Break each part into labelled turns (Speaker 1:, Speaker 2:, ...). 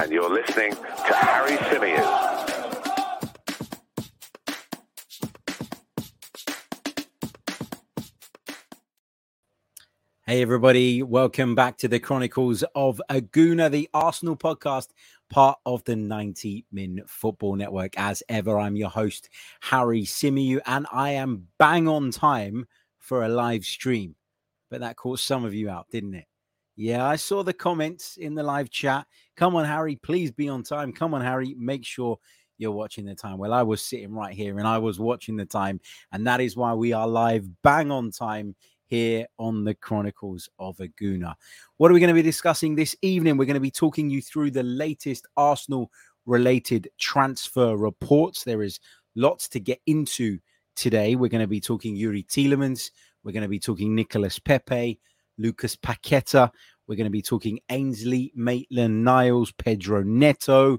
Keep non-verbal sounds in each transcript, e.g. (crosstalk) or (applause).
Speaker 1: and you're listening to Harry Symeou.
Speaker 2: Hey, everybody, welcome back to the Chronicles of a Gooner, the Arsenal podcast, part of the 90 Min Football Network. As ever, I'm your host, Harry Symeou, and I am bang on time for a live stream. But that caught some of you out, didn't it? Yeah, I saw the comments in the live chat. Come on, Harry, please be on time. Come on, Harry, make sure you're watching the time. Well, I was sitting right here and I was watching the time, and that is why we are live bang on time here on the Chronicles of a Gooner. What are we going to be discussing this evening? We're going to be talking you through the latest Arsenal related transfer reports. There is lots to get into today. We're going to be talking Youri Tielemans. We're going to be talking Nicolas Pepe, Lucas Paqueta. We're going to be talking Ainsley, Maitland, Niles, Pedro Neto.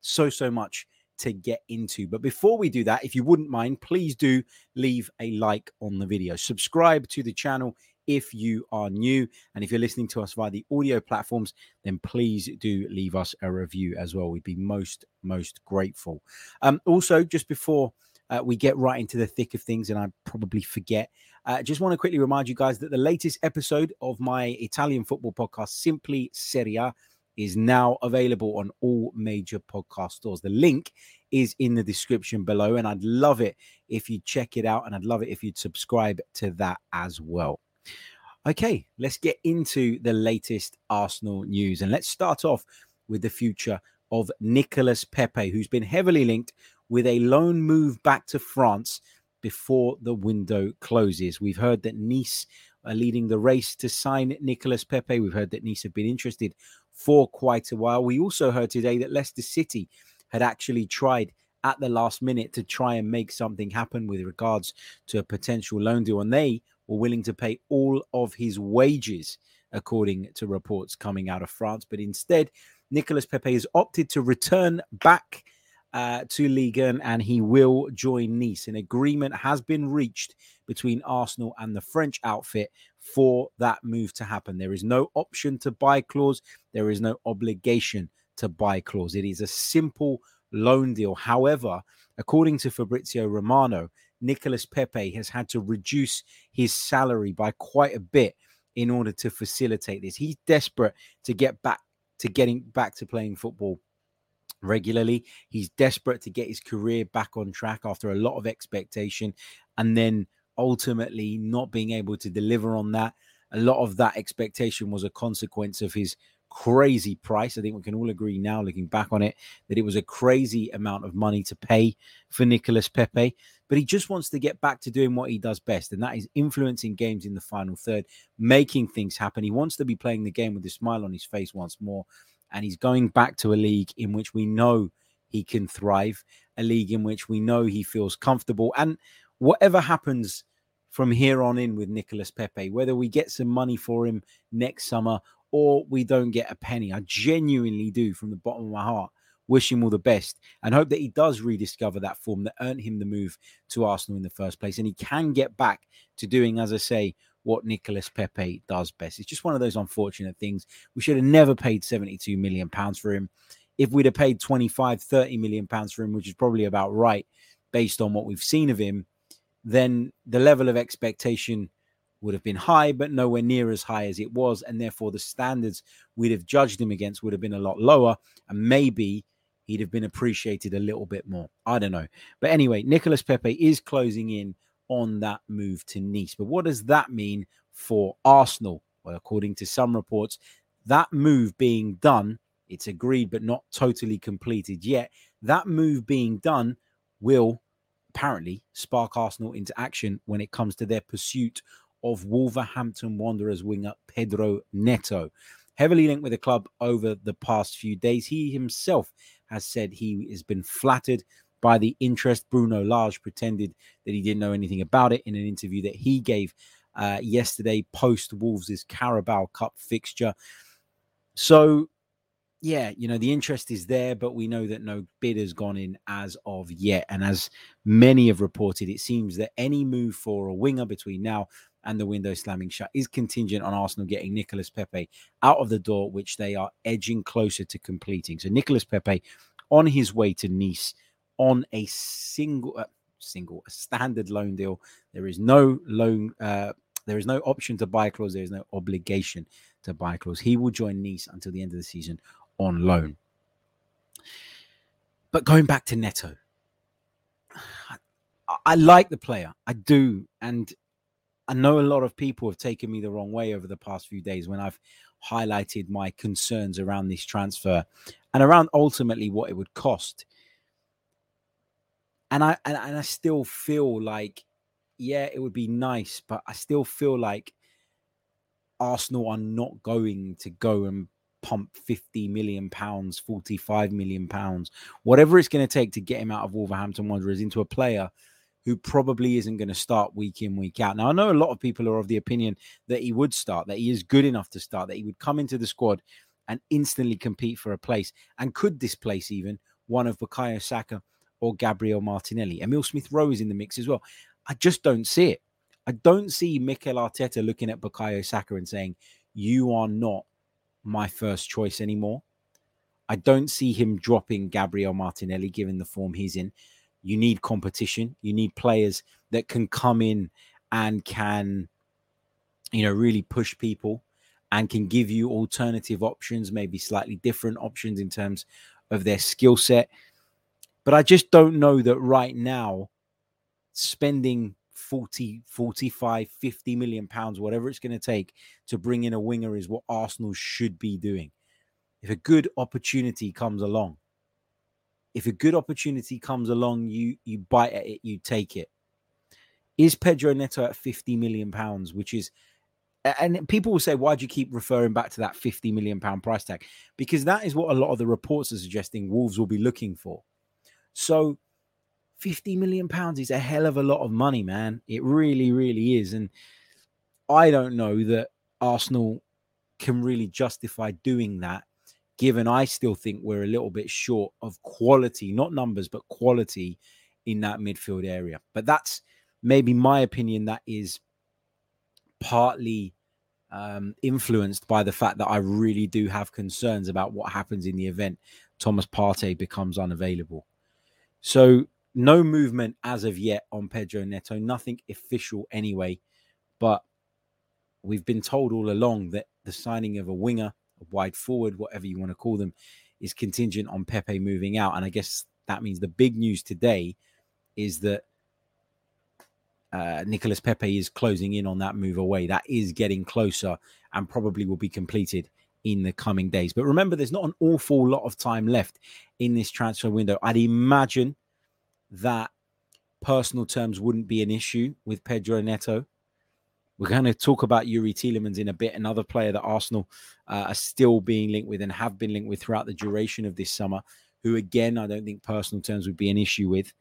Speaker 2: So, so much to get into. But before we do that, if you wouldn't mind, please do leave a like on the video. Subscribe to the channel if you are new. And if you're listening to us via the audio platforms, then please do leave us a review as well. We'd be most, most grateful. Um, also, just before uh, we get right into the thick of things, and I probably forget, uh, just want to quickly remind you guys that the latest episode of my Italian football podcast, Simply Serie A, is now available on all major podcast stores. The link is in the description below, and I'd love it if you check it out, and I'd love it if you'd subscribe to that as well. Okay, let's get into the latest Arsenal news, and let's start off with the future of Nicolas Pepe, who's been heavily linked with a loan move back to France before the window closes. We've heard that Nice are leading the race to sign Nicolas Pepe. We've heard that Nice have been interested for quite a while. We also heard today that Leicester City had actually tried at the last minute to try and make something happen with regards to a potential loan deal, and they were willing to pay all of his wages, according to reports coming out of France. But instead, Nicolas Pepe has opted to return back uh, to Ligue 1 and he will join Nice. An agreement has been reached between Arsenal and the French outfit for that move to happen. There is no option to buy clause, there is no obligation to buy clause. It is a simple loan deal. However, according to Fabrizio Romano, Nicolas Pepe has had to reduce his salary by quite a bit in order to facilitate this. He's desperate to get back to getting back to playing football regularly. He's desperate to get his career back on track after a lot of expectation and then ultimately not being able to deliver on that. A lot of that expectation was a consequence of his crazy price. I think we can all agree now, looking back on it, that it was a crazy amount of money to pay for Nicolas Pepe. But he just wants to get back to doing what he does best, and that is influencing games in the final third, making things happen. He wants to be playing the game with a smile on his face once more. And he's going back to a league in which we know he can thrive, a league in which we know he feels comfortable. And whatever happens from here on in with Nicolas Pepe, whether we get some money for him next summer or we don't get a penny. I genuinely do, from the bottom of my heart, wish him all the best and hope that he does rediscover that form that earned him the move to Arsenal in the first place. And he can get back to doing, as I say, what Nicolas Pepe does best. It's just one of those unfortunate things. We should have never paid 72 million pounds for him. If we'd have paid 25, 30 million pounds for him, which is probably about right based on what we've seen of him, then the level of expectation would have been high, but nowhere near as high as it was. And therefore, the standards we'd have judged him against would have been a lot lower. And maybe he'd have been appreciated a little bit more. I don't know. But anyway, Nicolas Pepe is closing in on that move to Nice. But what does that mean for Arsenal? Well, according to some reports, that move being done, it's agreed but not totally completed yet. That move being done will apparently spark Arsenal into action when it comes to their pursuit of Wolverhampton Wanderers winger Pedro Neto. Heavily linked with the club over the past few days, he himself has said he has been flattered by the interest. Bruno Lage pretended that he didn't know anything about it in an interview that he gave uh, yesterday post Wolves' Carabao Cup fixture. So yeah, you know, the interest is there, but we know that no bid has gone in as of yet. And as many have reported, it seems that any move for a winger between now and the window slamming shut is contingent on Arsenal getting Nicolas Pepe out of the door, which they are edging closer to completing. So Nicolas Pepe on his way to Nice on a single, uh, single, a standard loan deal. There is no loan. Uh, there is no option to buy clause. There is no obligation to buy clause. He will join Nice until the end of the season on loan. But going back to Neto, I, I like the player. I do. And I know a lot of people have taken me the wrong way over the past few days when I've highlighted my concerns around this transfer and around ultimately what it would cost. And I and, and I still feel like, yeah, it would be nice, but I still feel like Arsenal are not going to go and pump 50 million pounds, 45 million pounds, whatever it's going to take to get him out of Wolverhampton Wanderers into a player who probably isn't going to start week in, week out. Now, I know a lot of people are of the opinion that he would start, that he is good enough to start, that he would come into the squad and instantly compete for a place and could displace even one of Bukayo Saka or Gabriel Martinelli. Emile Smith Rowe is in the mix as well. I just don't see it. I don't see Mikel Arteta looking at Bukayo Saka and saying, You are not my first choice anymore. I don't see him dropping Gabriel Martinelli given the form he's in. You need competition. You need players that can come in and can, you know, really push people and can give you alternative options, maybe slightly different options in terms of their skill set. But I just don't know that right now spending 40, 45, 50 million pounds, whatever it's going to take to bring in a winger is what Arsenal should be doing. If a good opportunity comes along, if a good opportunity comes along, you you bite at it, you take it. Is Pedro Neto at 50 million pounds, which is and people will say, why do you keep referring back to that 50 million pound price tag? Because that is what a lot of the reports are suggesting Wolves will be looking for. So 50 million pounds is a hell of a lot of money, man. It really, really is. And I don't know that Arsenal can really justify doing that, given I still think we're a little bit short of quality, not numbers, but quality in that midfield area. But that's maybe my opinion that is partly um, influenced by the fact that I really do have concerns about what happens in the event Thomas Partey becomes unavailable. So no movement as of yet on Pedro Neto, nothing official anyway. But we've been told all along that the signing of a winger, a wide forward, whatever you want to call them, is contingent on Pepe moving out. And I guess that means the big news today is that uh, Nicolas Pepe is closing in on that move away. That is getting closer and probably will be completed in the coming days. But remember, there's not an awful lot of time left in this transfer window. I'd imagine that personal terms wouldn't be an issue with Pedro Neto. We're going to talk about Youri Tielemans in a bit, another player that Arsenal uh, are still being linked with and have been linked with throughout the duration of this summer, who, again, I don't think personal terms would be an issue with.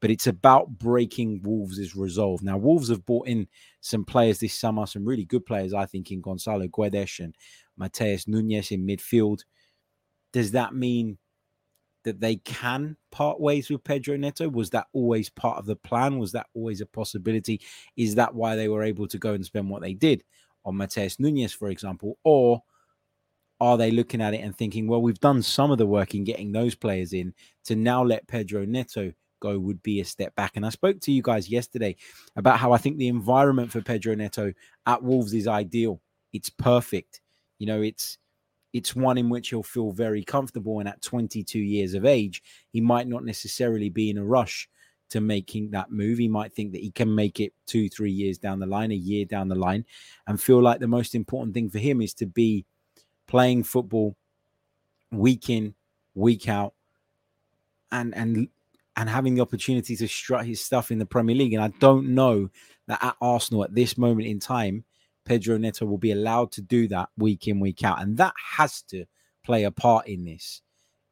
Speaker 2: But it's about breaking Wolves' resolve. Now, Wolves have brought in some players this summer, some really good players, I think, in Gonzalo Guedes and Matheus Nunes in midfield. Does that mean that they can part ways with Pedro Neto? Was that always part of the plan? Was that always a possibility? Is that why they were able to go and spend what they did on Matheus Nunes, for example? Or are they looking at it and thinking, well, we've done some of the work in getting those players in to now let Pedro Neto go would be a step back. And I spoke to you guys yesterday about how I think the environment for Pedro Neto at Wolves is ideal. It's perfect. You know, it's it's one in which he'll feel very comfortable. And at 22 years of age, he might not necessarily be in a rush to making that move. He might think that he can make it two, three years down the line, a year down the line, and feel like the most important thing for him is to be playing football week in, week out, and and and having the opportunity to strut his stuff in the Premier League. And I don't know that at Arsenal at this moment in time Pedro Neto will be allowed to do that week in, week out. And that has to play a part in this,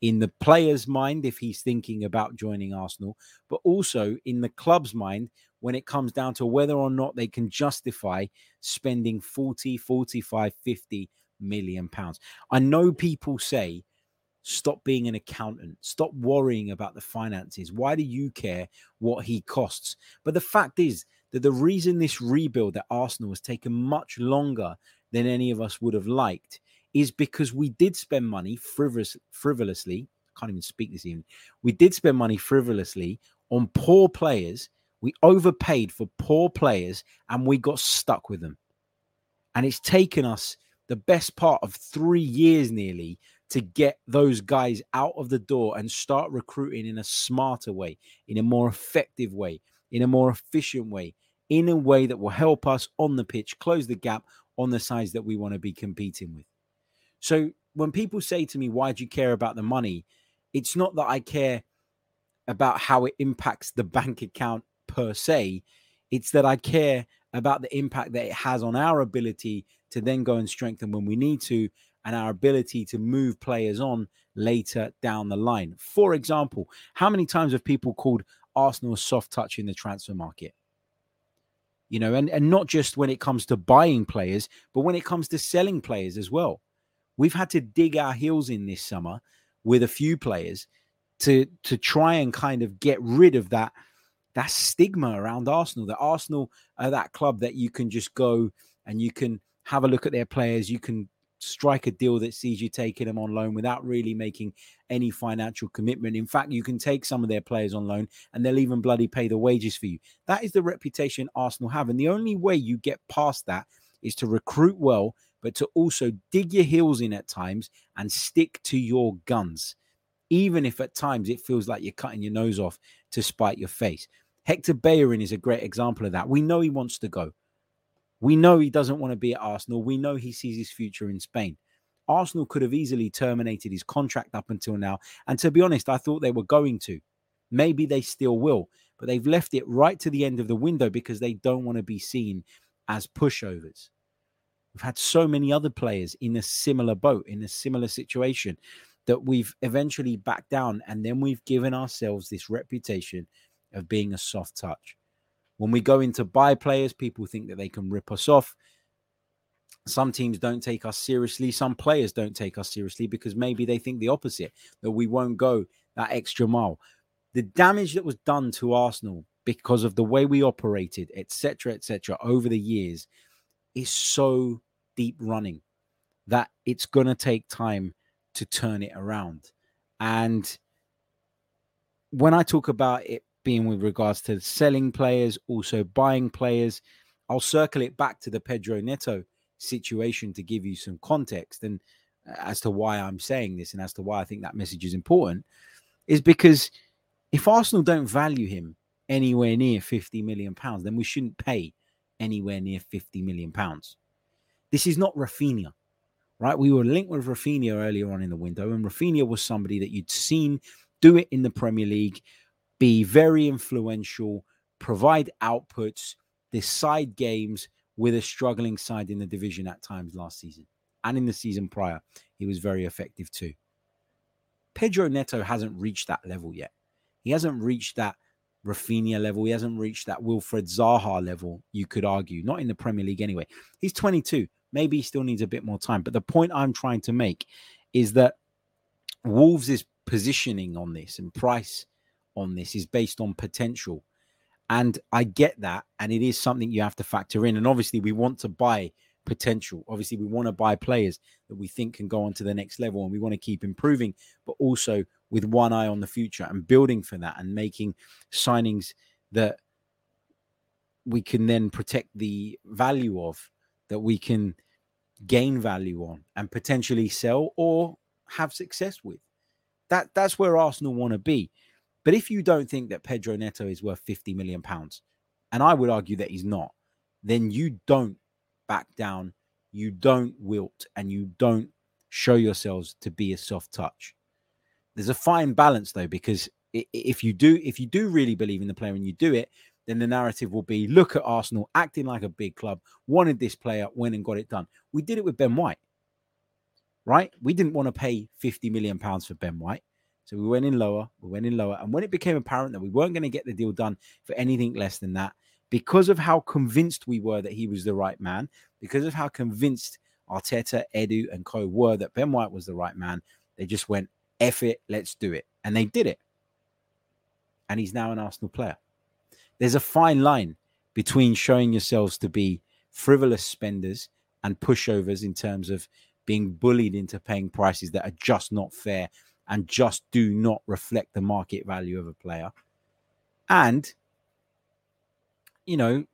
Speaker 2: in the player's mind, if he's thinking about joining Arsenal, but also in the club's mind when it comes down to whether or not they can justify spending 40, 45, 50 million pounds. I know people say, stop being an accountant, stop worrying about the finances. Why do you care what he costs? But the fact is, that the reason this rebuild at Arsenal has taken much longer than any of us would have liked is because we did spend money frivolous, frivolously. I can't even speak this evening. We did spend money frivolously on poor players. We overpaid for poor players and we got stuck with them. And it's taken us the best part of three years nearly to get those guys out of the door and start recruiting in a smarter way, in a more effective way, in a more efficient way, in a way that will help us on the pitch close the gap on the sides that we want to be competing with. So when people say to me, Why do you care about the money? It's not that I care about how it impacts the bank account per se, it's that I care about the impact that it has on our ability to then go and strengthen when we need to and our ability to move players on later down the line. For example, how many times have people called Arsenal soft touch in the transfer market? You know, and, and not just when it comes to buying players, but when it comes to selling players as well. We've had to dig our heels in this summer with a few players to to try and kind of get rid of that that stigma around Arsenal. That Arsenal are that club that you can just go and you can have a look at their players, you can strike a deal that sees you taking them on loan without really making any financial commitment. In fact, you can take some of their players on loan and they'll even bloody pay the wages for you. That is the reputation Arsenal have. And the only way you get past that is to recruit well, but to also dig your heels in at times and stick to your guns, even if at times it feels like you're cutting your nose off to spite your face. Hector Bellerin is a great example of that. We know he wants to go. We know he doesn't want to be at Arsenal. We know he sees his future in Spain. Arsenal could have easily terminated his contract up until now. And to be honest, I thought they were going to. Maybe they still will, but they've left it right to the end of the window because they don't want to be seen as pushovers. We've had so many other players in a similar boat, in a similar situation, that we've eventually backed down. And then we've given ourselves this reputation of being a soft touch. When we go in to buy players, people think that they can rip us off. Some teams don't take us seriously. Some players don't take us seriously because maybe they think the opposite, that we won't go that extra mile. The damage that was done to Arsenal because of the way we operated, etc., etc., over the years is so deep running that it's going to take time to turn it around. And when I talk about it being with regards to selling players, also buying players. I'll circle it back to the Pedro Neto situation to give you some context and uh, as to why I'm saying this and as to why I think that message is important is because if Arsenal don't value him anywhere near 50 million pounds, then we shouldn't pay anywhere near 50 million pounds. This is not Raphinha, right? We were linked with Raphinha earlier on in the window, and Raphinha was somebody that you'd seen do it in the Premier League, be very influential, provide outputs, decide games with a struggling side in the division at times last season and in the season prior. He was very effective too. Pedro Neto hasn't reached that level yet. He hasn't reached that Raphinha level. He hasn't reached that Wilfried Zaha level, you could argue, not in the Premier League anyway. He's 22. Maybe he still needs a bit more time. But the point I'm trying to make is that Wolves' is positioning on this and price on this is based on potential. And I get that. And it is something you have to factor in. And obviously, we want to buy potential. Obviously, we want to buy players that we think can go on to the next level and we want to keep improving, but also with one eye on the future and building for that and making signings that we can then protect the value of, that we can gain value on and potentially sell or have success with. That that's where Arsenal want to be. But if you don't think that Pedro Neto is worth 50 million pounds, and I would argue that he's not, then you don't back down, you don't wilt, and you don't show yourselves to be a soft touch. There's a fine balance though, because if you do, if you do really believe in the player and you do it, then the narrative will be look at Arsenal acting like a big club, wanted this player, went and got it done. We did it with Ben White, right? We didn't want to pay 50 million pounds for Ben White. So we went in lower, we went in lower. And when it became apparent that we weren't going to get the deal done for anything less than that, because of how convinced we were that he was the right man, because of how convinced Arteta, Edu, and co were that Ben White was the right man, they just went, F it, let's do it. And they did it. And he's now an Arsenal player. There's a fine line between showing yourselves to be frivolous spenders and pushovers in terms of being bullied into paying prices that are just not fair and just do not reflect the market value of a player. And you know,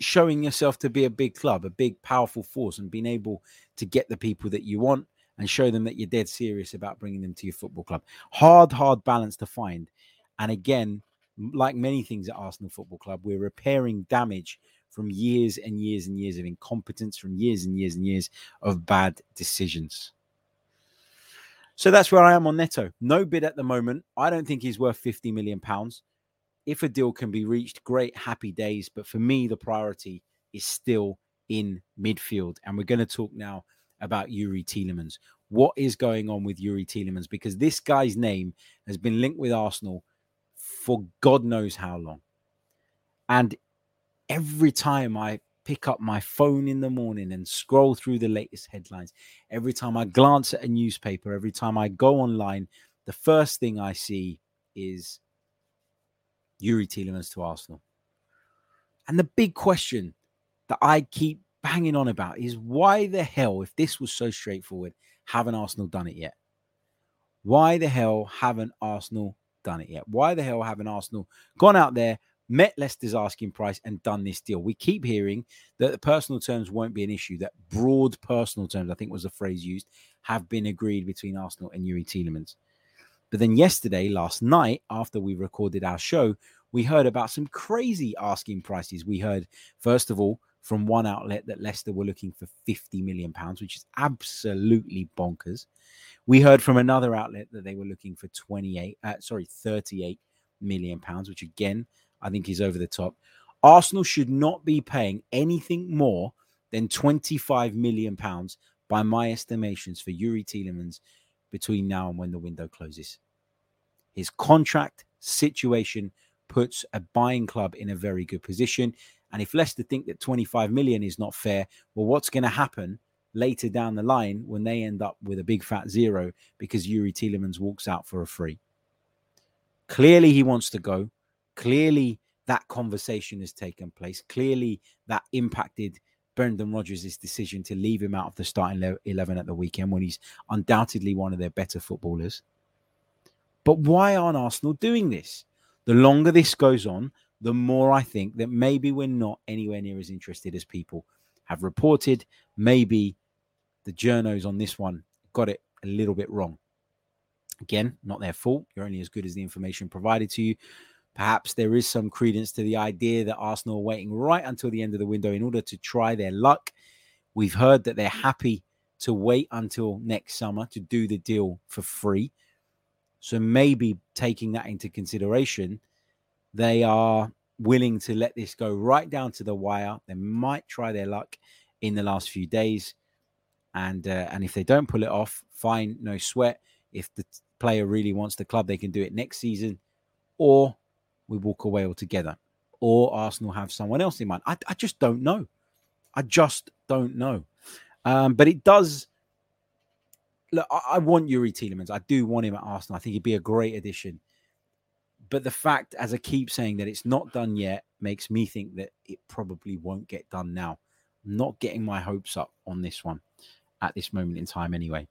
Speaker 2: showing yourself to be a big club, a big, powerful force, and being able to get the people that you want and show them that you're dead serious about bringing them to your football club. Hard, hard balance to find. And again, like many things at Arsenal Football Club, we're repairing damage from years and years and years of incompetence, from years and years and years of bad decisions. So that's where I am on Neto. No bid at the moment. I don't think he's worth 50 million pounds if a deal can be reached, great, happy days. But for me, the priority is still in midfield. And we're going to talk now about Youri Tielemans. What is going on with Youri Tielemans? Because this guy's name has been linked with Arsenal for God knows how long. And every time I pick up my phone in the morning and scroll through the latest headlines, every time I glance at a newspaper, every time I go online, the first thing I see is Youri Tielemans to Arsenal. And the big question that I keep banging on about is why the hell, if this was so straightforward, haven't Arsenal done it yet? Why the hell haven't Arsenal done it yet? Why the hell haven't Arsenal gone out there, met Leicester's asking price, and done this deal? We keep hearing that the personal terms won't be an issue, that broad personal terms, I think was the phrase used, have been agreed between Arsenal and Youri Tielemans. But then yesterday, last night, after we recorded our show, we heard about some crazy asking prices. We heard, first of all, from one outlet that Leicester were looking for 50 million pounds, which is absolutely bonkers. We heard from another outlet that they were looking for 28, uh, sorry, 38 million pounds, which again, I think he's over the top. Arsenal should not be paying anything more than 25 million pounds by my estimations for Youri Tielemans between now and when the window closes. His contract situation puts a buying club in a very good position. And if Leicester think that 25 million is not fair, well, what's going to happen later down the line when they end up with a big fat zero because Youri Tielemans walks out for a free? Clearly, he wants to go. Clearly, that conversation has taken place. Clearly, that impacted Brendan Rodgers' decision to leave him out of the starting 11 at the weekend when he's undoubtedly one of their better footballers. But why aren't Arsenal doing this? The longer this goes on, the more I think that maybe we're not anywhere near as interested as people have reported. Maybe the journos on this one got it a little bit wrong. Again, not their fault. You're only as good as the information provided to you. Perhaps there is some credence to the idea that Arsenal are waiting right until the end of the window in order to try their luck. We've heard that they're happy to wait until next summer to do the deal for free. So maybe taking that into consideration, they are willing to let this go right down to the wire. They might try their luck in the last few days, and uh, and if they don't pull it off, fine, no sweat. If the player really wants the club, they can do it next season, or we walk away altogether, or Arsenal have someone else in mind. I, I just don't know. I just don't know. Um, but it does. Look, I, I want Youri Tielemans. I do want him at Arsenal. I think he'd be a great addition. But the fact, as I keep saying, that it's not done yet makes me think that it probably won't get done now. I'm not getting my hopes up on this one at this moment in time, anyway.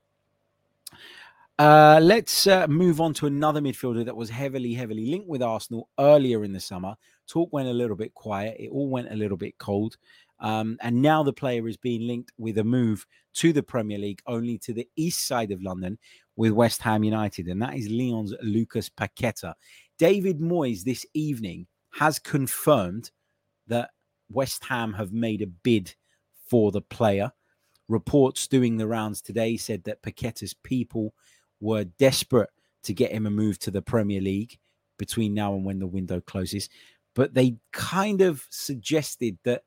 Speaker 2: Uh, let's uh, move on to another midfielder that was heavily, heavily linked with Arsenal earlier in the summer. Talk went a little bit quiet. It all went a little bit cold. Um, and now the player is being linked with a move to the Premier League, only to the east side of London with West Ham United. And that is Lyon's Lucas Paqueta. David Moyes this evening has confirmed that West Ham have made a bid for the player. Reports doing the rounds today said that Paqueta's people were desperate to get him a move to the Premier League between now and when the window closes. But they kind of suggested that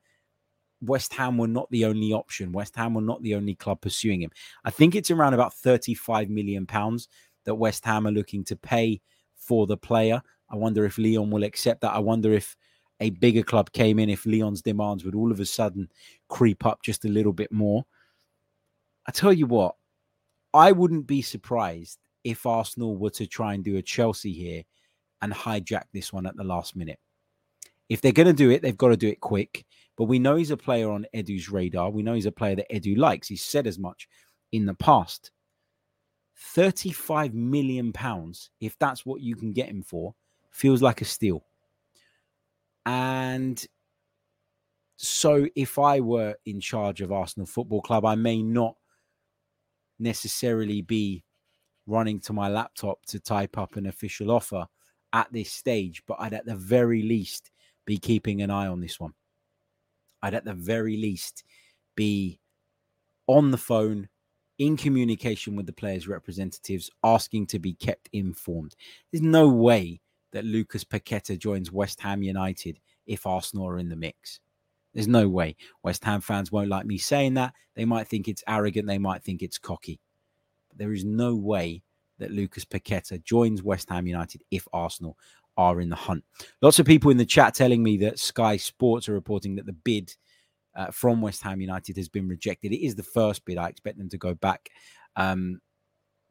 Speaker 2: West Ham were not the only option. West Ham were not the only club pursuing him. I think it's around about 35 million pounds that West Ham are looking to pay for the player. I wonder if Lyon will accept that. I wonder if a bigger club came in, if Lyon's demands would all of a sudden creep up just a little bit more. I tell you what, I wouldn't be surprised if Arsenal were to try and do a Chelsea here and hijack this one at the last minute. If they're going to do it, they've got to do it quick. But we know he's a player on Edu's radar. We know he's a player that Edu likes. He's said as much in the past. 35 million pounds, if that's what you can get him for, feels like a steal. And so if I were in charge of Arsenal Football Club, I may not necessarily be running to my laptop to type up an official offer at this stage, but I'd at the very least be keeping an eye on this one. I'd at the very least be on the phone in communication with the players' representatives, asking to be kept informed. There's no way that Lucas Paqueta joins West Ham United if Arsenal are in the mix. There's no way. West Ham fans won't like me saying that. They might think it's arrogant. They might think it's cocky. But there is no way that Lucas Paqueta joins West Ham United if Arsenal are in the hunt. Lots of people in the chat telling me that Sky Sports are reporting that the bid uh, from West Ham United has been rejected. It is the first bid. I expect them to go back. Um,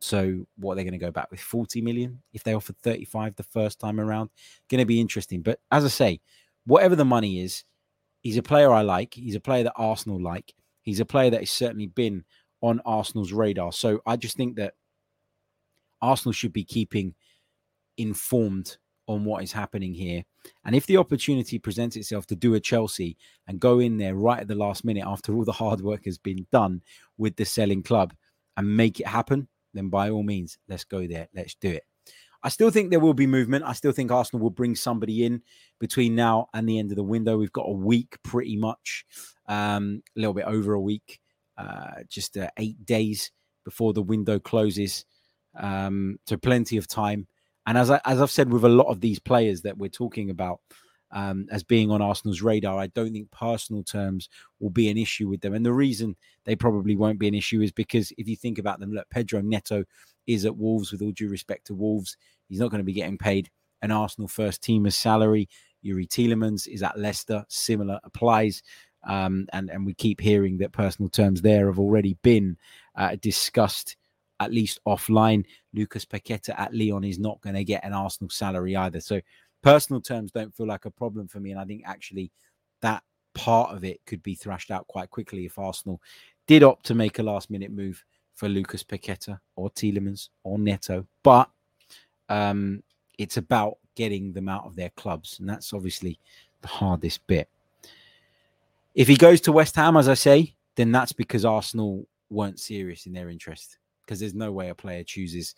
Speaker 2: so what are they're going to go back with 40 million if they offered 35 the first time around. Going to be interesting. But as I say, whatever the money is, he's a player I like. He's a player that Arsenal like. He's a player that has certainly been on Arsenal's radar. So I just think that Arsenal should be keeping informed on what is happening here. And if the opportunity presents itself to do a Chelsea and go in there right at the last minute after all the hard work has been done with the selling club and make it happen, then by all means, let's go there. Let's do it. I still think there will be movement. I still think Arsenal will bring somebody in between now and the end of the window. We've got a week pretty much, um, a little bit over a week, uh, just uh, eight days before the window closes. Um, so plenty of time. And as, I, as I've said with a lot of these players that we're talking about um, as being on Arsenal's radar, I don't think personal terms will be an issue with them. And the reason they probably won't be an issue is because if you think about them, look, Pedro Neto is at Wolves, with all due respect to Wolves. He's not going to be getting paid an Arsenal first teamer's salary. Youri Tielemans is at Leicester, similar applies. Um, and, and we keep hearing that personal terms there have already been uh, discussed, at least offline. Lucas Paqueta at Lyon is not going to get an Arsenal salary either. So personal terms don't feel like a problem for me. And I think actually that part of it could be thrashed out quite quickly if Arsenal did opt to make a last minute move for Lucas Paqueta or Tielemans or Neto, but um, it's about getting them out of their clubs, and that's obviously the hardest bit. If he goes to West Ham, as I say, then that's because Arsenal weren't serious in their interest. Because there's no way a player chooses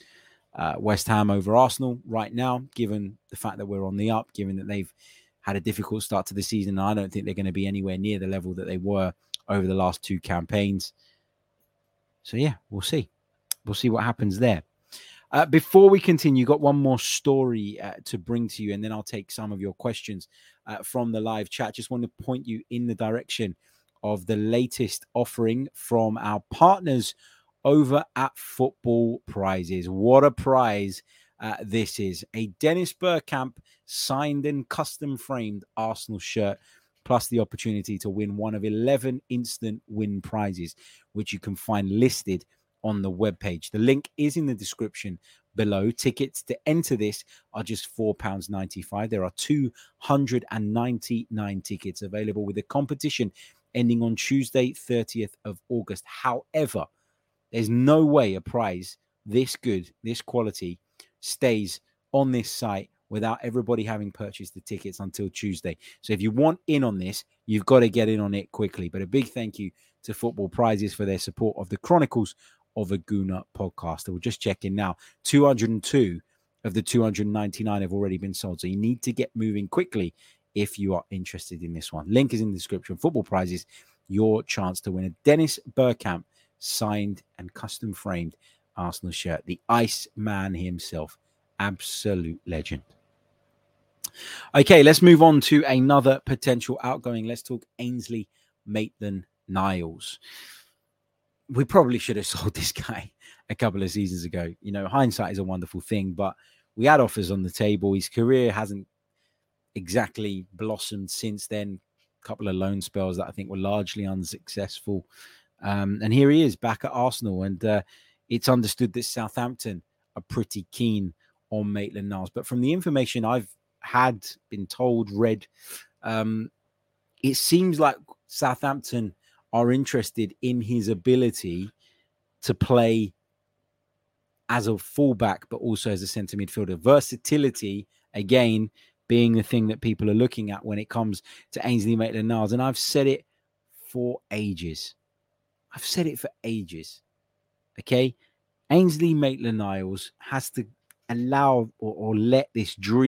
Speaker 2: uh, West Ham over Arsenal right now, given the fact that we're on the up, given that they've had a difficult start to the season. And I don't think they're going to be anywhere near the level that they were over the last two campaigns so yeah, we'll see. We'll see what happens there. Uh, before we continue, got one more story uh, to bring to you, and then I'll take some of your questions uh, from the live chat. Just want to point you in the direction of the latest offering from our partners over at Football Prizes. What a prize uh, this is! A Dennis Bergkamp signed and custom framed Arsenal shirt, plus the opportunity to win one of 11 instant win prizes, which you can find listed on the webpage. The link is in the description below. Tickets to enter this are just £4.95. There are 299 tickets available with the competition ending on Tuesday, 30th of August. However, there's no way a prize this good, this quality stays on this site without everybody having purchased the tickets until Tuesday. So if you want in on this, you've got to get in on it quickly. But a big thank you to Football Prizes for their support of the Chronicles of a Gooner podcast. We're just checking now. 202 of the 299 have already been sold. So you need to get moving quickly if you are interested in this one. Link is in the description. Football prizes, your chance to win a Dennis Bergkamp signed and custom framed Arsenal shirt. The Ice Man himself. Absolute legend. Okay, let's move on to another potential outgoing. Let's talk Ainsley Maitland Niles we probably should have (laughs) sold this guy a couple of seasons ago. You know, hindsight is a wonderful thing, but we had offers on the table. His career hasn't exactly blossomed since then. A couple of loan spells that I think were largely unsuccessful. Um, and here he is back at Arsenal. And uh, it's understood that Southampton are pretty keen on Maitland Niles. But from the information I've had, been told, read, um, it seems like Southampton are interested in his ability to play as a fullback, but also as a centre midfielder. Versatility, again, being the thing that people are looking at when it comes to Ainsley Maitland Niles. And I've said it for ages. I've said it for ages. Okay. Ainsley Maitland Niles has to allow or, or let this dream.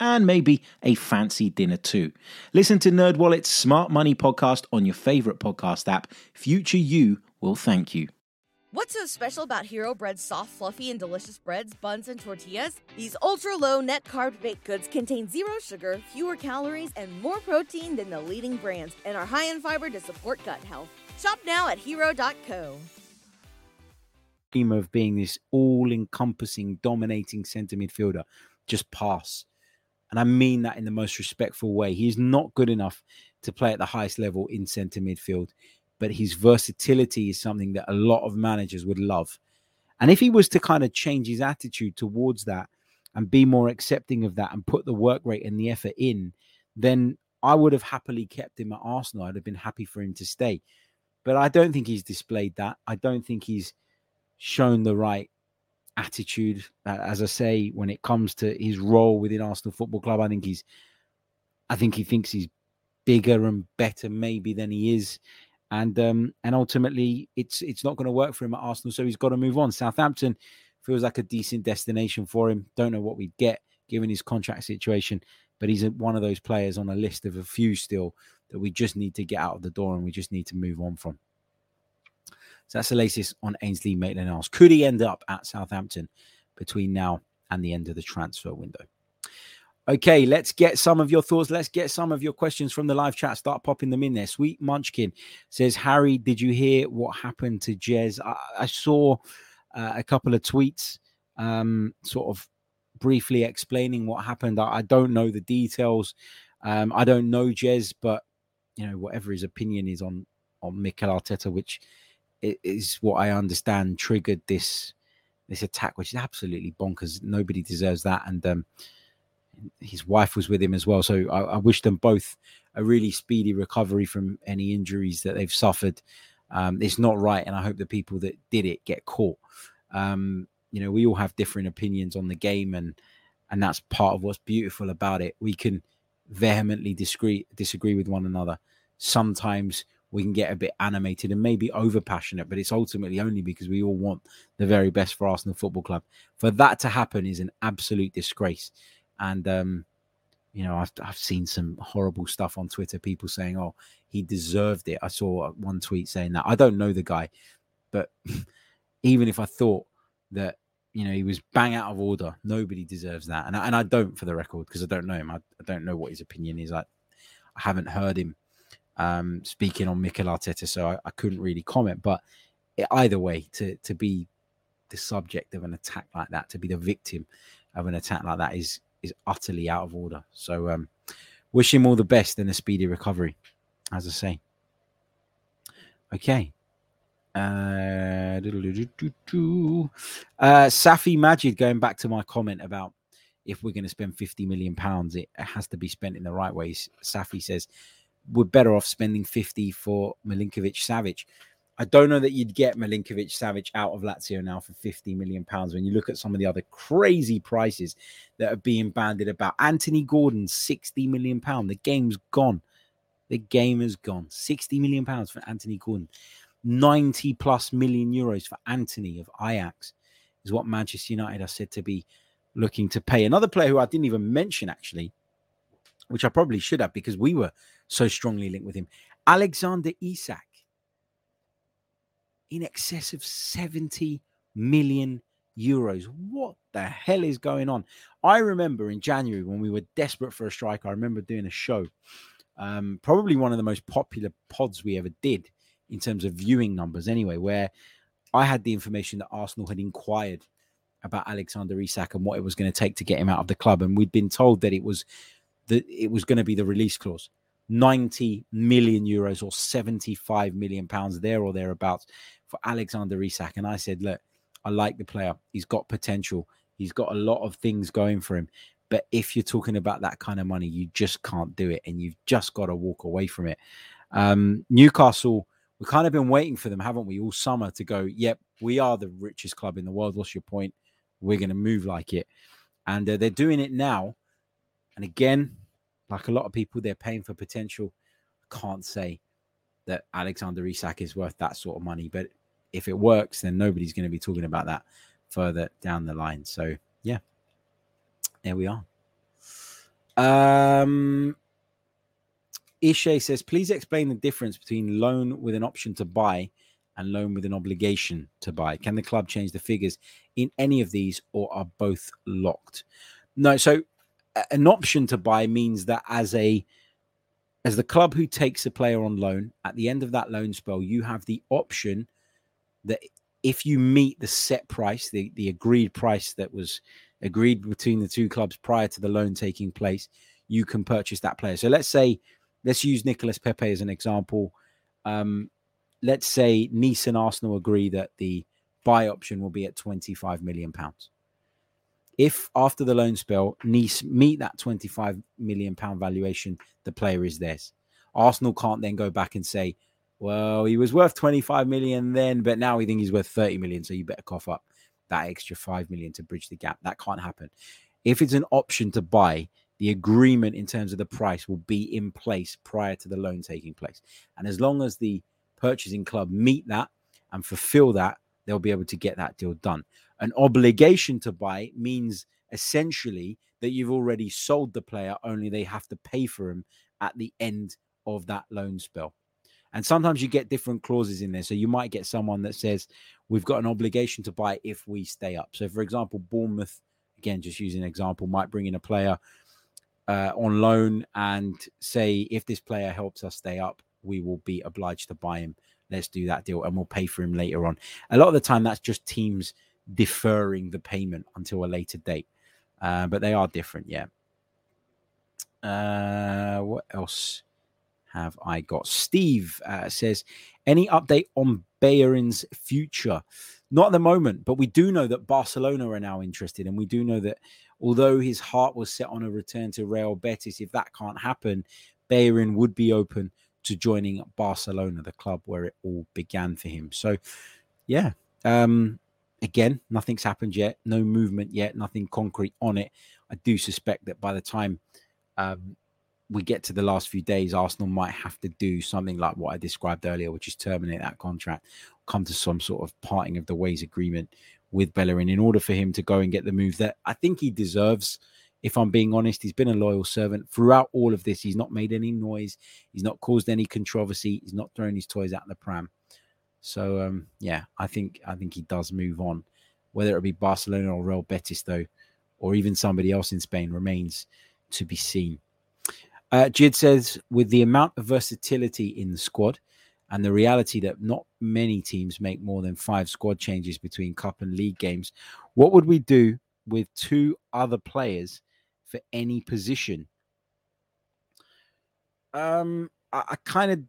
Speaker 2: and maybe a fancy dinner too. Listen to NerdWallet's Smart Money podcast on your favorite podcast app. Future you will thank you.
Speaker 3: What's so special about Hero Bread's soft, fluffy, and delicious breads, buns, and tortillas? These ultra low net carb baked goods contain zero sugar, fewer calories, and more protein than the leading brands, and are high in fiber to support gut health. Shop now at hero.co.
Speaker 2: Team of being this all encompassing, dominating centre midfielder just pass and I mean that in the most respectful way. He's not good enough to play at the highest level in centre midfield, but his versatility is something that a lot of managers would love. And if he was to kind of change his attitude towards that and be more accepting of that and put the work rate and the effort in, then I would have happily kept him at Arsenal. I'd have been happy for him to stay. But I don't think he's displayed that. I don't think he's shown the right attitude. Uh, as I say, when it comes to his role within Arsenal Football Club, I think he's, I think he thinks he's bigger and better maybe than he is, and um, and ultimately it's it's not going to work for him at Arsenal, so he's got to move on. Southampton feels like a decent destination for him. Don't know what we'd get given his contract situation, but he's one of those players on a list of a few still that we just need to get out of the door and we just need to move on from. So that's the latest on Ainsley Maitland Niles. Could he end up at Southampton between now and the end of the transfer window? Okay, let's get some of your thoughts. Let's get some of your questions from the live chat. Start popping them in there. Sweet Munchkin says, Harry, did you hear what happened to Jez? I, I saw uh, a couple of tweets um, sort of briefly explaining what happened. I, I don't know the details. Um, I don't know Jez, but you know, whatever his opinion is on on Mikel Arteta, which is what I understand triggered this this attack, which is absolutely bonkers. Nobody deserves that, and um, his wife was with him as well. So I, I, wish them both a really speedy recovery from any injuries that they've suffered. Um, it's not right, and I hope the people that did it get caught. Um, you know, we all have different opinions on the game, and and that's part of what's beautiful about it. We can vehemently disagree disagree with one another. Sometimes we can get a bit animated and maybe over passionate, but it's ultimately only because we all want the very best for Arsenal Football Club. For that to happen is an absolute disgrace. And um, you know, I've I've seen some horrible stuff on Twitter. People saying, "Oh, he deserved it." I saw one tweet saying that. I don't know the guy, but (laughs) even if I thought that you know he was bang out of order, nobody deserves that, and I, and I don't for the record because I don't know him. I, I don't know what his opinion is. I I haven't heard him um, speaking on Mikel Arteta, so I, I couldn't really comment. But either way, to to be the subject of an attack like that, to be the victim of an attack like that, is is utterly out of order. So um, wish him all the best and a speedy recovery, as I say. Okay. Uh, uh, Safi Majid, going back to my comment about if we're going to spend 50 million pounds, it has to be spent in the right ways. Safi says we're better off spending 50 for Milinkovic Savic. I don't know that you'd get Milinkovic Savic out of Lazio now for 50 million pounds when you look at some of the other crazy prices that are being banded about. Anthony Gordon, 60 million pound. The game's gone. The game is gone. 60 million pounds for Anthony Gordon. 90 plus million euros for Antony of Ajax is what Manchester United are said to be looking to pay. Another player who I didn't even mention actually, which I probably should have because we were so strongly linked with him, Alexander Isak in excess of 70 million euros. What the hell is going on? I remember in January when we were desperate for a striker, I remember doing a show, um, probably one of the most popular pods we ever did in terms of viewing numbers, anyway, where I had the information that Arsenal had inquired about Alexander Isak and what it was going to take to get him out of the club. And we'd been told that it was that it was going to be the release clause. 90 million euros or 75 million pounds there or thereabouts for Alexander Isak. And I said, look, I like the player. He's got potential. He's got a lot of things going for him. But if you're talking about that kind of money, you just can't do it. And you've just got to walk away from it. Um, Newcastle, we've kind of been waiting for them, haven't we, all summer to go, yep, we are the richest club in the world. What's your point? We're going to move like it. And uh, they're doing it now. And again, like a lot of people, they're paying for potential. Can't say that Alexander Isak is worth that sort of money, but if it works, then nobody's going to be talking about that further down the line. So yeah, there we are. Um, Ishe says, please explain the difference between loan with an option to buy and loan with an obligation to buy. Can the club change the figures in any of these, or are both locked? No. So an option to buy means that as a as the club who takes a player on loan at the end of that loan spell, you have the option that if you meet the set price, the, the agreed price that was agreed between the two clubs prior to the loan taking place, you can purchase that player. So let's say, let's use Nicolas Pepe as an example. Um, let's say Nice and Arsenal agree that the buy option will be at 25 million pounds. If after the loan spell, Nice meet that 25 million pound valuation, the player is theirs. Arsenal can't then go back and say, well, he was worth 25 million then, but now we think he's worth 30 million. So you better cough up that extra 5 million to bridge the gap. That can't happen. If it's an option to buy, the agreement in terms of the price will be in place prior to the loan taking place. And as long as the purchasing club meet that and fulfill that, they'll be able to get that deal done. An obligation to buy means essentially that you've already sold the player, only they have to pay for him at the end of that loan spell. And sometimes you get different clauses in there. So you might get someone that says, we've got an obligation to buy if we stay up. So, for example, Bournemouth, again, just using an example, might bring in a player uh, on loan and say, if this player helps us stay up, we will be obliged to buy him. Let's do that deal and we'll pay for him later on. A lot of the time, that's just teams deferring the payment until a later date. Uh, but they are different, yeah. Uh, what else? have I got? Steve uh, says, any update on Bellerin's future? Not at the moment, but we do know that Barcelona are now interested, and we do know that although his heart was set on a return to Real Betis, if that can't happen, Bellerin would be open to joining Barcelona, the club where it all began for him. So, yeah, um, again, nothing's happened yet, no movement yet, nothing concrete on it. I do suspect that by the time um, we get to the last few days, Arsenal might have to do something like what I described earlier, which is terminate that contract, come to some sort of parting of the ways agreement with Bellerin in order for him to go and get the move that I think he deserves. If I'm being honest, he's been a loyal servant throughout all of this. He's not made any noise. He's not caused any controversy. He's not thrown his toys out the pram. So um, yeah, I think I think he does move on. Whether it be Barcelona or Real Betis, though, or even somebody else in Spain, remains to be seen. Uh, Jid says, with the amount of versatility in the squad and the reality that not many teams make more than five squad changes between cup and league games, what would we do with two other players for any position? Um, I, I kind of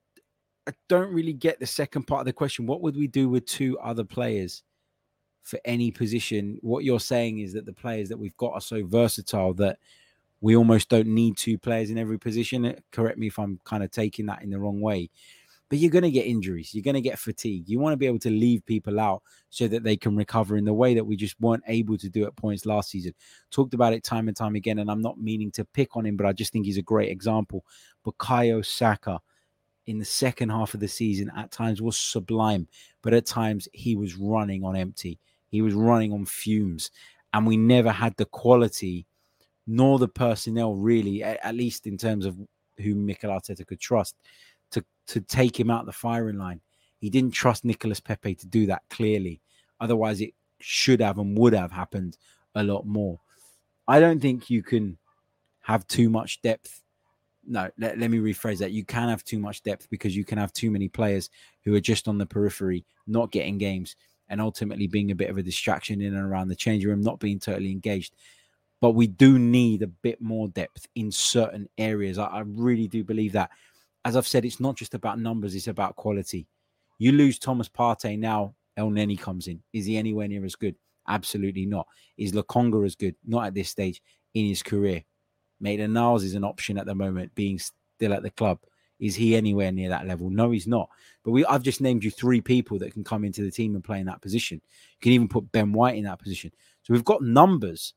Speaker 2: I don't really get the second part of the question. What would we do with two other players for any position? What you're saying is that the players that we've got are so versatile that we almost don't need two players in every position. Correct me if I'm kind of taking that in the wrong way. But you're going to get injuries. You're going to get fatigue. You want to be able to leave people out so that they can recover in the way that we just weren't able to do at points last season. Talked about it time and time again, and I'm not meaning to pick on him, but I just think he's a great example. Bukayo Saka in the second half of the season at times was sublime, but at times he was running on empty. He was running on fumes, and we never had the quality nor the personnel really, at, least in terms of who Mikel Arteta could trust to to take him out the firing line. He didn't trust Nicolas Pepe to do that clearly. Otherwise, it should have and would have happened a lot more. I don't think you can have too much depth. No, let, let me rephrase that. You can have too much depth because you can have too many players who are just on the periphery, not getting games, and ultimately being a bit of a distraction in and around the change room, not being totally engaged but we do need a bit more depth in certain areas. I, I, really do believe that. As I've said, it's not just about numbers, it's about quality. You lose Thomas Partey now, Elneny comes in. Is he anywhere near as good? Absolutely not. Is Lokonga as good? Not at this stage in his career. Maitland Niles is an option at the moment, being still at the club. Is he anywhere near that level? No, he's not. But we I've just named you three people that can come into the team and play in that position. You can even put Ben White in that position. So we've got numbers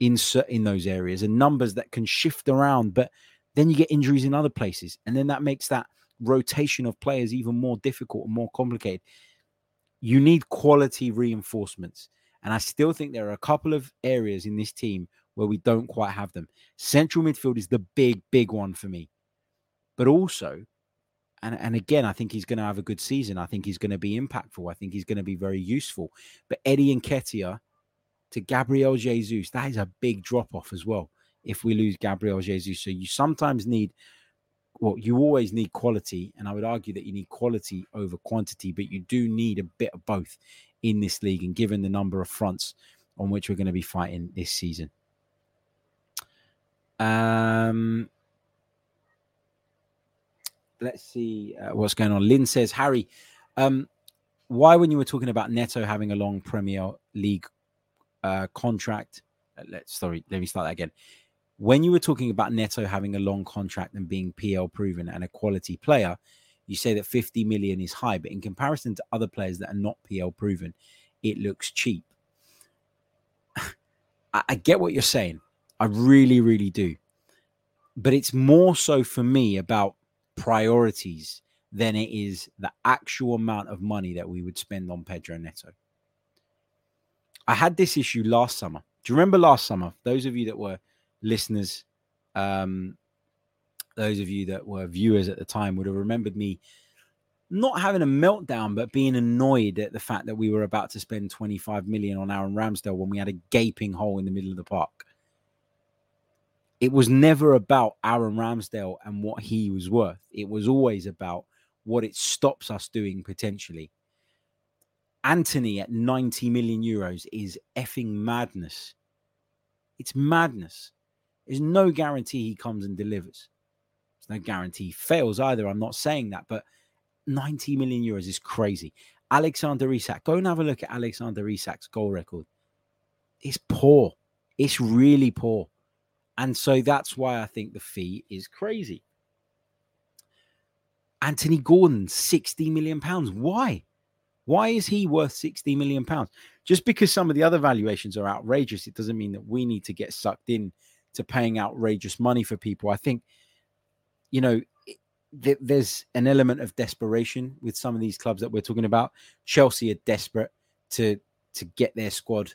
Speaker 2: in in those areas and numbers that can shift around. But then you get injuries in other places, and then that makes that rotation of players even more difficult and more complicated. You need quality reinforcements, and I still think there are a couple of areas in this team where we don't quite have them. Central midfield is the big, big one for me, but also. And, and again, I think he's going to have a good season. I think he's going to be impactful. I think he's going to be very useful. But Eddie Nketiah to Gabriel Jesus. That is a big drop off as well if we lose Gabriel Jesus. So you sometimes need, well, you always need quality. And I would argue that you need quality over quantity, but you do need a bit of both in this league. And given the number of fronts on which we're going to be fighting this season. Um, let's see uh, what's going on. Lynn says, Harry, um, why, when you were talking about Neto having a long Premier League uh, contract. Uh, let's sorry, let me start that again. When you were talking about Neto having a long contract and being PL proven and a quality player, you say that 50 million is high, but in comparison to other players that are not PL proven, it looks cheap. (laughs) I, I get what you're saying. I really, really do. But it's more so for me about priorities than it is the actual amount of money that we would spend on Pedro Neto. I had this issue last summer. Do you remember last summer? Those of you that were listeners, um, those of you that were viewers at the time would have remembered me not having a meltdown, but being annoyed at the fact that we were about to spend 25 million on Aaron Ramsdale when we had a gaping hole in the middle of the park. It was never about Aaron Ramsdale and what he was worth. It was always about what it stops us doing potentially. Antony at 90 million euros is effing madness. It's madness. There's no guarantee he comes and delivers. There's no guarantee he fails either. I'm not saying that, but 90 million euros is crazy. Alexander Isak, go and have a look at Alexander Isak's goal record. It's poor. It's really poor. And so that's why I think the fee is crazy. Anthony Gordon, 60 million pounds. Why? Why is he worth 60 million pounds? Just because some of the other valuations are outrageous, it doesn't mean that we need to get sucked in to paying outrageous money for people. I think, you know, th- there's an element of desperation with some of these clubs that we're talking about. Chelsea are desperate to to get their squad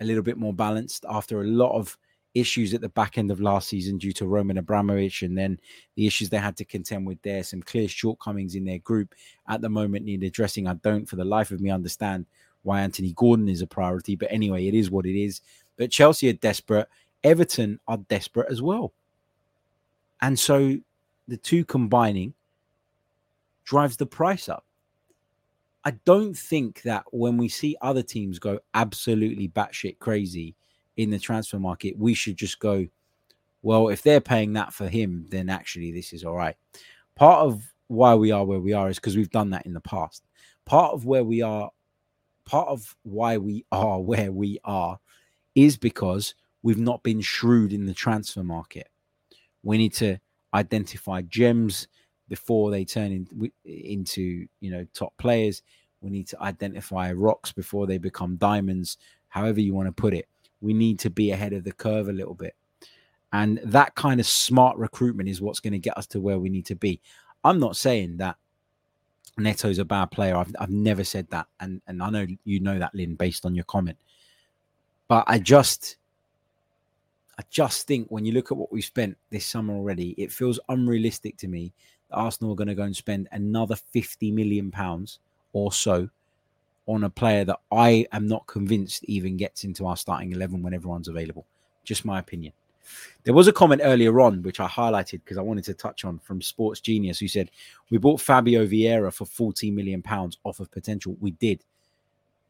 Speaker 2: a little bit more balanced after a lot of issues at the back end of last season due to Roman Abramovich and then the issues they had to contend with there. Some clear shortcomings in their group at the moment need addressing. I don't for the life of me understand why Anthony Gordon is a priority, but anyway, it is what it is. But Chelsea are desperate. Everton are desperate as well. And so the two combining drives the price up. I don't think that when we see other teams go absolutely batshit crazy in the transfer market, we should just go, well, if they're paying that for him, then actually this is all right. Part of why we are where we are is because we've done that in the past. Part of where we are, part of why we are (laughs) where we are is because we've not been shrewd in the transfer market. We need to identify gems before they turn in, into you know top players. We need to identify rocks before they become diamonds. However you want to put it, we need to be ahead of the curve a little bit, and that kind of smart recruitment is what's going to get us to where we need to be. I'm not saying that Neto's a bad player. I've I've never said that, and and I know you know that, Lynn, based on your comment. But I just I just think when you look at what we've spent this summer already, it feels unrealistic to me that Arsenal are going to go and spend another 50 million pounds or so on a player that I am not convinced even gets into our starting 11 when everyone's available. Just my opinion. There was a comment earlier on which I highlighted because I wanted to touch on from Sports Genius who said we bought Fabio Vieira for 14 million pounds off of potential. We did.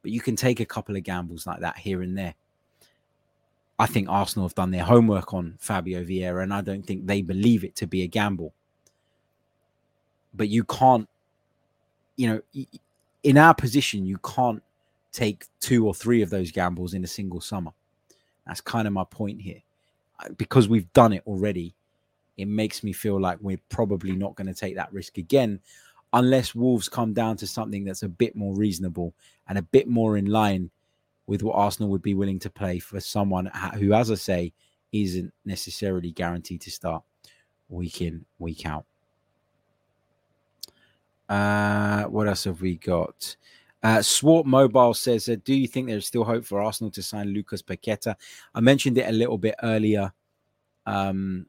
Speaker 2: But you can take a couple of gambles like that here and there. I think Arsenal have done their homework on Fabio Vieira, and I don't think they believe it to be a gamble. But you can't, you know, in our position, you can't take two or three of those gambles in a single summer. That's kind of my point here. Because we've done it already, it makes me feel like we're probably not going to take that risk again unless Wolves come down to something that's a bit more reasonable and a bit more in line with what Arsenal would be willing to pay for someone who, as I say, isn't necessarily guaranteed to start week in, week out. Uh, what else have we got? Uh, Swart Mobile says, uh, "Do you think there's still hope for Arsenal to sign Lucas Paqueta?" I mentioned it a little bit earlier, um,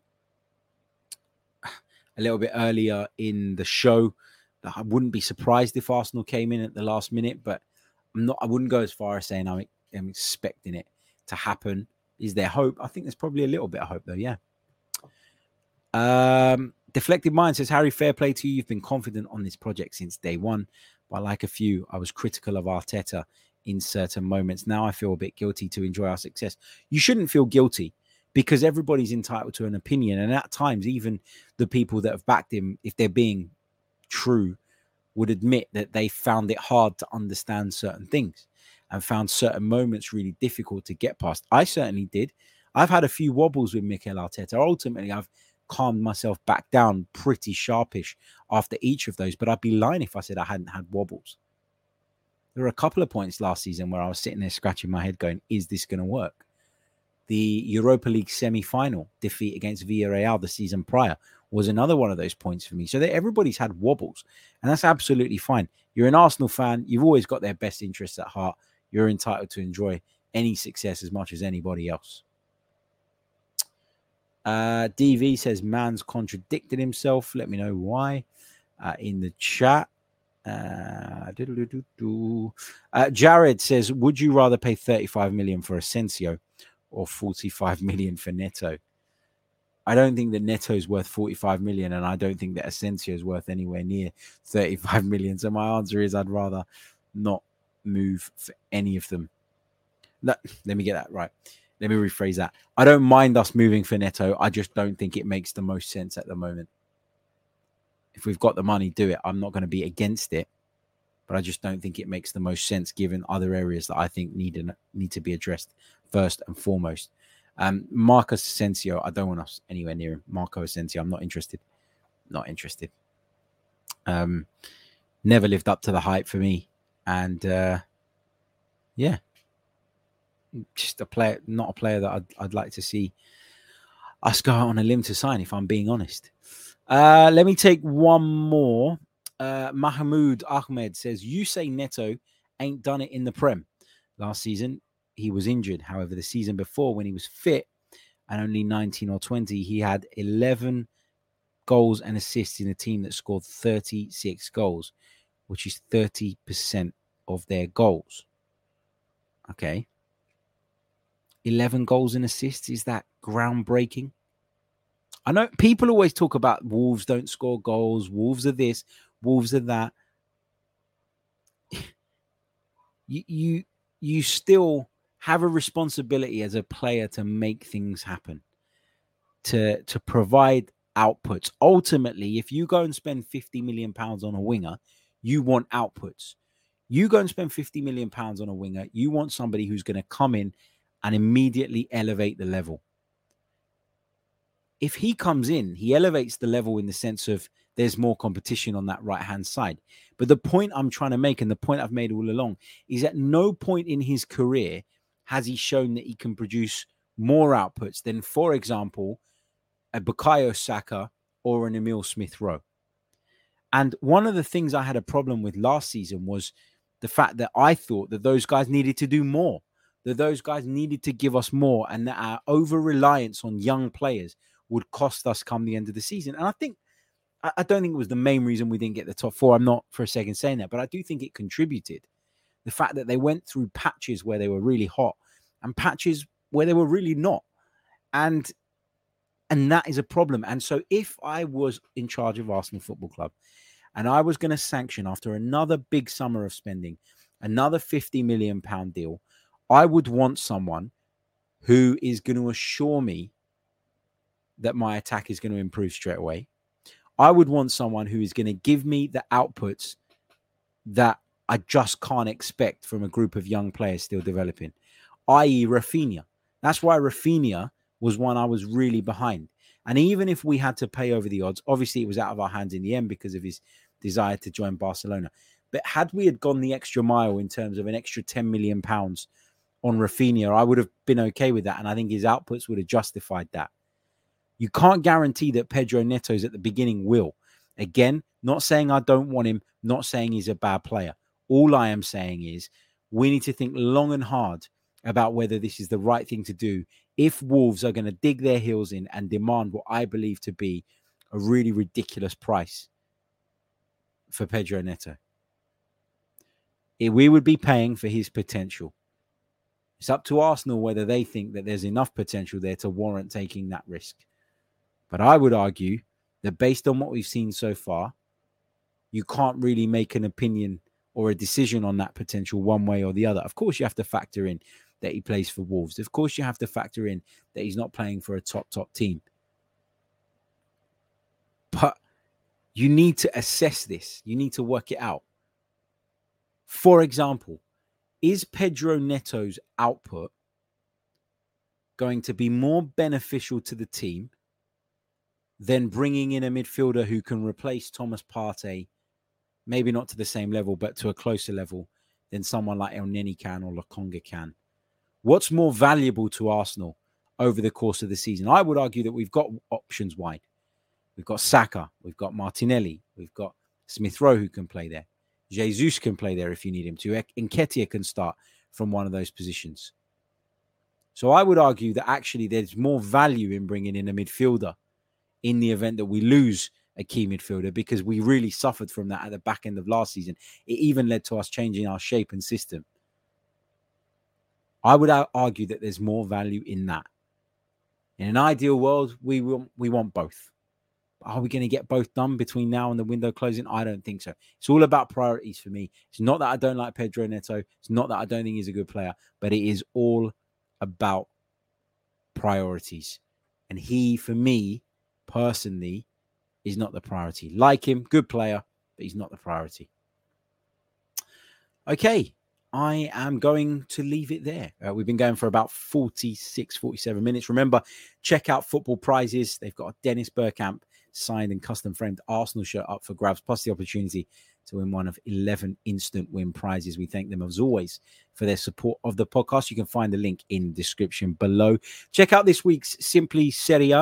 Speaker 2: (sighs) a little bit earlier in the show. I wouldn't be surprised if Arsenal came in at the last minute, but I'm not. I wouldn't go as far as saying I'm, I'm expecting it to happen. Is there hope? I think there's probably a little bit of hope though. Yeah. Um, Deflected Mind says, Harry, fair play to you. You've been confident on this project since day one. But like a few, I was critical of Arteta in certain moments. Now I feel a bit guilty to enjoy our success. You shouldn't feel guilty because everybody's entitled to an opinion. And at times, even the people that have backed him, if they're being true, would admit that they found it hard to understand certain things and found certain moments really difficult to get past. I certainly did. I've had a few wobbles with Mikel Arteta. Ultimately, I've calmed myself back down pretty sharpish after each of those, but I'd be lying if I said I hadn't had wobbles. There were a couple of points last season where I was sitting there scratching my head going, is this going to work? The Europa League semi final defeat against Villarreal the season prior was another one of those points for me. So that everybody's had wobbles, and that's absolutely fine. You're an Arsenal fan. You've always got their best interests at heart. You're entitled to enjoy any success as much as anybody else. Uh, DV says Man's contradicted himself. Let me know why uh, in the chat. Uh, uh, Jared says, "Would you rather pay 35 million for Asensio or 45 (laughs) million for Neto?" I don't think that Neto is worth 45 million, and I don't think that Asensio is worth anywhere near (laughs) 35 million. So my answer is I'd rather not move for any of them. let me get that right. Let me rephrase that. I don't mind us moving for Neto. I just don't think it makes the most sense at the moment. If we've got the money, do it. I'm not going to be against it, but I just don't think it makes the most sense given other areas that I think need need to be addressed first and foremost. Um, Marcus Asensio, I don't want us anywhere near him. Marco Asensio, I'm not interested. Not interested. Um, never lived up to the hype for me. And uh, yeah, just a player, not a player that I'd, I'd like to see us go out on a limb to sign, if I'm being honest. Uh, let me take one more. Uh, Mahmoud Ahmed says, You say Neto ain't done it in the Prem. Last season, he was injured. However, the season before, when he was fit and only 19 or 20, he had 11 goals and assists in a team that scored 36 goals, which is 30% of their goals. Okay. 11 goals and assists. Is that groundbreaking? I know people always talk about Wolves don't score goals, Wolves are this, Wolves are that. (sighs) You, you you still have a responsibility as a player to make things happen, to to provide outputs. Ultimately, if you go and spend 50 million pounds on a winger, you want outputs. You go and spend 50 million pounds on a winger, you want somebody who's going to come in and immediately elevate the level. If he comes in, he elevates the level in the sense of there's more competition on that right hand side. But the point I'm trying to make, and the point I've made all along, is at no point in his career has he shown that he can produce more outputs than, for example, a Bukayo Saka or an Emile Smith Rowe. And one of the things I had a problem with last season was the fact that I thought that those guys needed to do more that those guys needed to give us more and that our over reliance on young players would cost us come the end of the season. And I think, I don't think it was the main reason we didn't get the top four. I'm not for a second saying that, but I do think it contributed. The fact that they went through patches where they were really hot and patches where they were really not. And and that is a problem. And so if I was in charge of Arsenal Football Club and I was going to sanction after another big summer of spending, another 50 million pound deal, I would want someone who is going to assure me that my attack is going to improve straight away. I would want someone who is going to give me the outputs that I just can't expect from a group of young players still developing, i.e., Raphinha. That's why Raphinha was one I was really behind. And even if we had to pay over the odds, obviously it was out of our hands in the end because of his desire to join Barcelona. But had we had gone the extra mile in terms of an extra 10 million pounds on Raphinha, I would have been okay with that. And I think his outputs would have justified that. You can't guarantee that Pedro Neto's at the beginning will. Again, not saying I don't want him, not saying he's a bad player. All I am saying is we need to think long and hard about whether this is the right thing to do if Wolves are going to dig their heels in and demand what I believe to be a really ridiculous price for Pedro Neto. We would be paying for his potential. It's up to Arsenal whether they think that there's enough potential there to warrant taking that risk. But I would argue that based on what we've seen so far, you can't really make an opinion or a decision on that potential one way or the other. Of course, you have to factor in that he plays for Wolves. Of course, you have to factor in that he's not playing for a top, top team. But you need to assess this, you need to work it out. For example, is Pedro Neto's output going to be more beneficial to the team than bringing in a midfielder who can replace Thomas Partey, maybe not to the same level, but to a closer level than someone like Elneny can or Lokonga can? What's more valuable to Arsenal over the course of the season? I would argue that we've got options wide. We've got Saka, we've got Martinelli, we've got Smith Rowe who can play there. Jesus can play there if you need him to. Nketiah can start from one of those positions. So I would argue that actually there's more value in bringing in a midfielder in the event that we lose a key midfielder because we really suffered from that at the back end of last season. It even led to us changing our shape and system. I would argue that there's more value in that. In an ideal world, we want we want both. Are we going to get both done between now and the window closing? I don't think so. It's all about priorities for me. It's not that I don't like Pedro Neto. It's not that I don't think he's a good player, but it is all about priorities. And he, for me personally, is not the priority. Like him, good player, but he's not the priority. Okay, I am going to leave it there. Uh, we've been going for about 46, 47 minutes. Remember, check out Football Prizes. They've got a Dennis Bergkamp signed and custom framed Arsenal shirt up for grabs, plus the opportunity to win one of 11 instant win prizes. We thank them as always for their support of the podcast. You can find the link in the description below. Check out this week's Simply Serie.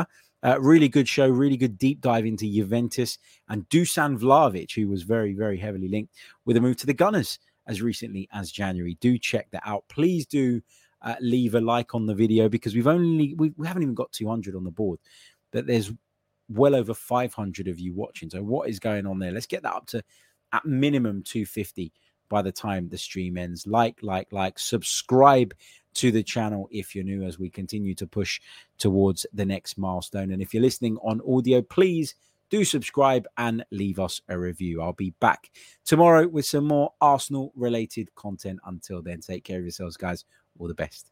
Speaker 2: Uh, really good show, really good deep dive into Juventus and Dusan Vlahovic, who was very, very heavily linked with a move to the Gunners as recently as January. Do check that out. Please do uh, leave a like on the video because we've only we, we haven't even got 200 on the board, but there's well over 500 of you watching. So what is going on there? Let's get that up to at minimum 250 by the time the stream ends. Like, like, like, subscribe to the channel if you're new as we continue to push towards the next milestone. And if you're listening on audio, please do subscribe and leave us a review. I'll be back tomorrow with some more Arsenal related content. Until then, take care of yourselves, guys. All the best.